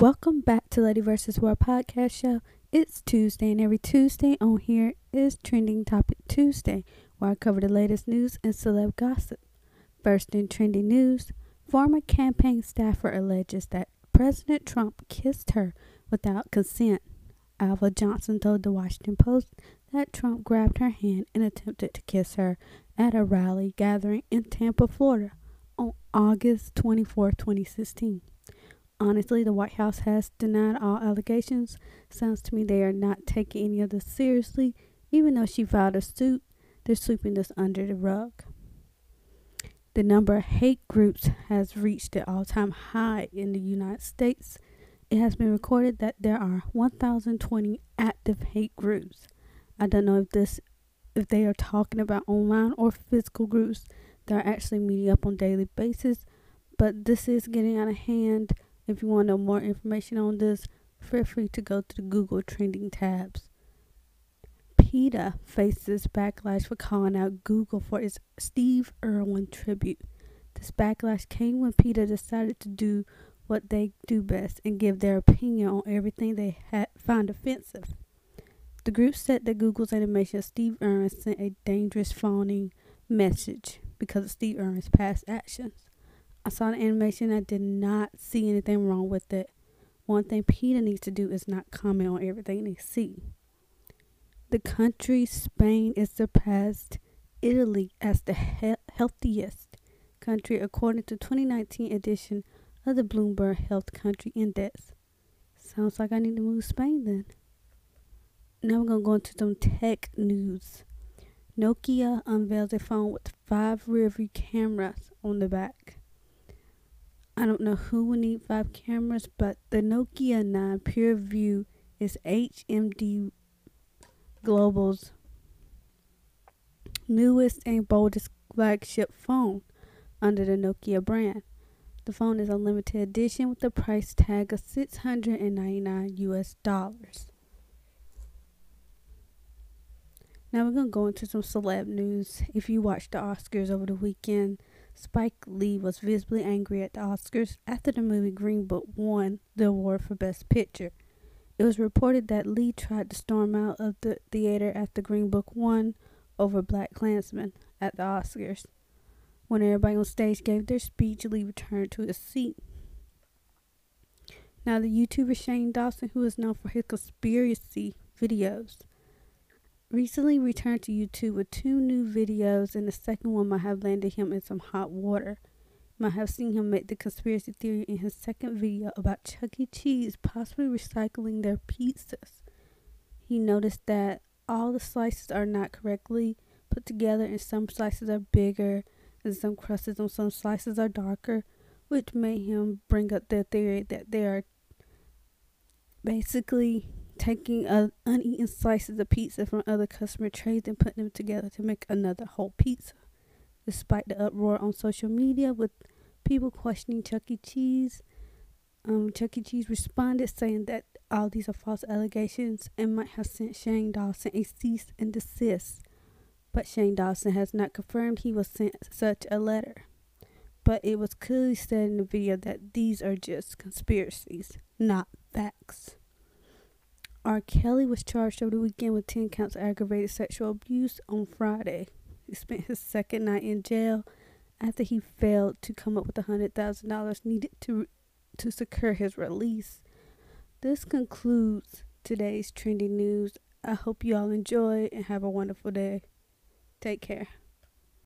Welcome back to Lady vs. World podcast show. It's Tuesday, and every Tuesday on here is Trending Topic Tuesday, where I cover the latest news and celeb gossip. First in trending news, former campaign staffer alleges that President Trump kissed her without consent. Alva Johnson told the Washington Post that Trump grabbed her hand and attempted to kiss her at a rally gathering in Tampa, Florida on August 24, 2016. Honestly, the White House has denied all allegations. Sounds to me they are not taking any of this seriously. Even though she filed a suit, they're sweeping this under the rug. The number of hate groups has reached an all time high in the United States. It has been recorded that there are 1,020 active hate groups. I don't know if this if they are talking about online or physical groups that are actually meeting up on a daily basis, but this is getting out of hand if you want to know more information on this, feel free to go to the Google trending tabs. PETA faces backlash for calling out Google for its Steve Irwin tribute. This backlash came when PETA decided to do what they do best and give their opinion on everything they had offensive. The group said that Google's animation of Steve Irwin sent a dangerous fawning message because of Steve Irwin's past actions. I saw the animation. I did not see anything wrong with it. One thing PETA needs to do is not comment on everything they see. The country Spain is surpassed Italy as the he- healthiest country according to 2019 edition of the Bloomberg Health Country Index. Sounds like I need to move Spain then. Now we're gonna go into some tech news. Nokia unveils a phone with five rear view cameras on the back. I don't know who would need five cameras, but the Nokia 9 PureView is HMD Global's newest and boldest flagship phone under the Nokia brand. The phone is a limited edition with a price tag of 699 US dollars. Now we're going to go into some celeb news. If you watched the Oscars over the weekend, Spike Lee was visibly angry at the Oscars after the movie Green Book won the award for Best Picture. It was reported that Lee tried to storm out of the theater after Green Book won over BlacKkKlansman at the Oscars. When everybody on stage gave their speech, Lee returned to his seat. Now, the YouTuber Shane Dawson, who is known for his conspiracy videos, recently returned to YouTube with two new videos, and the second one might have landed him in some hot water. Might have seen him make the conspiracy theory in his second video about Chuck E. Cheese possibly recycling their pizzas. He noticed that all the slices are not correctly put together, and some slices are bigger, and some crusts on some slices are darker, which made him bring up the theory that they are basically taking uh, uneaten slices of pizza from other customer trays and putting them together to make another whole pizza. Despite the uproar on social media with people questioning Chuck E. Cheese, um, Chuck E. Cheese responded saying that all these are false allegations and might have sent Shane Dawson a cease and desist. But Shane Dawson has not confirmed he was sent such a letter. But it was clearly said in the video that these are just conspiracies, not facts. R. Kelly was charged over the weekend with 10 counts of aggravated sexual abuse on Friday. He spent his second night in jail after he failed to come up with the $100,000 needed to, to secure his release. This concludes today's trending news. I hope you all enjoy and have a wonderful day. Take care.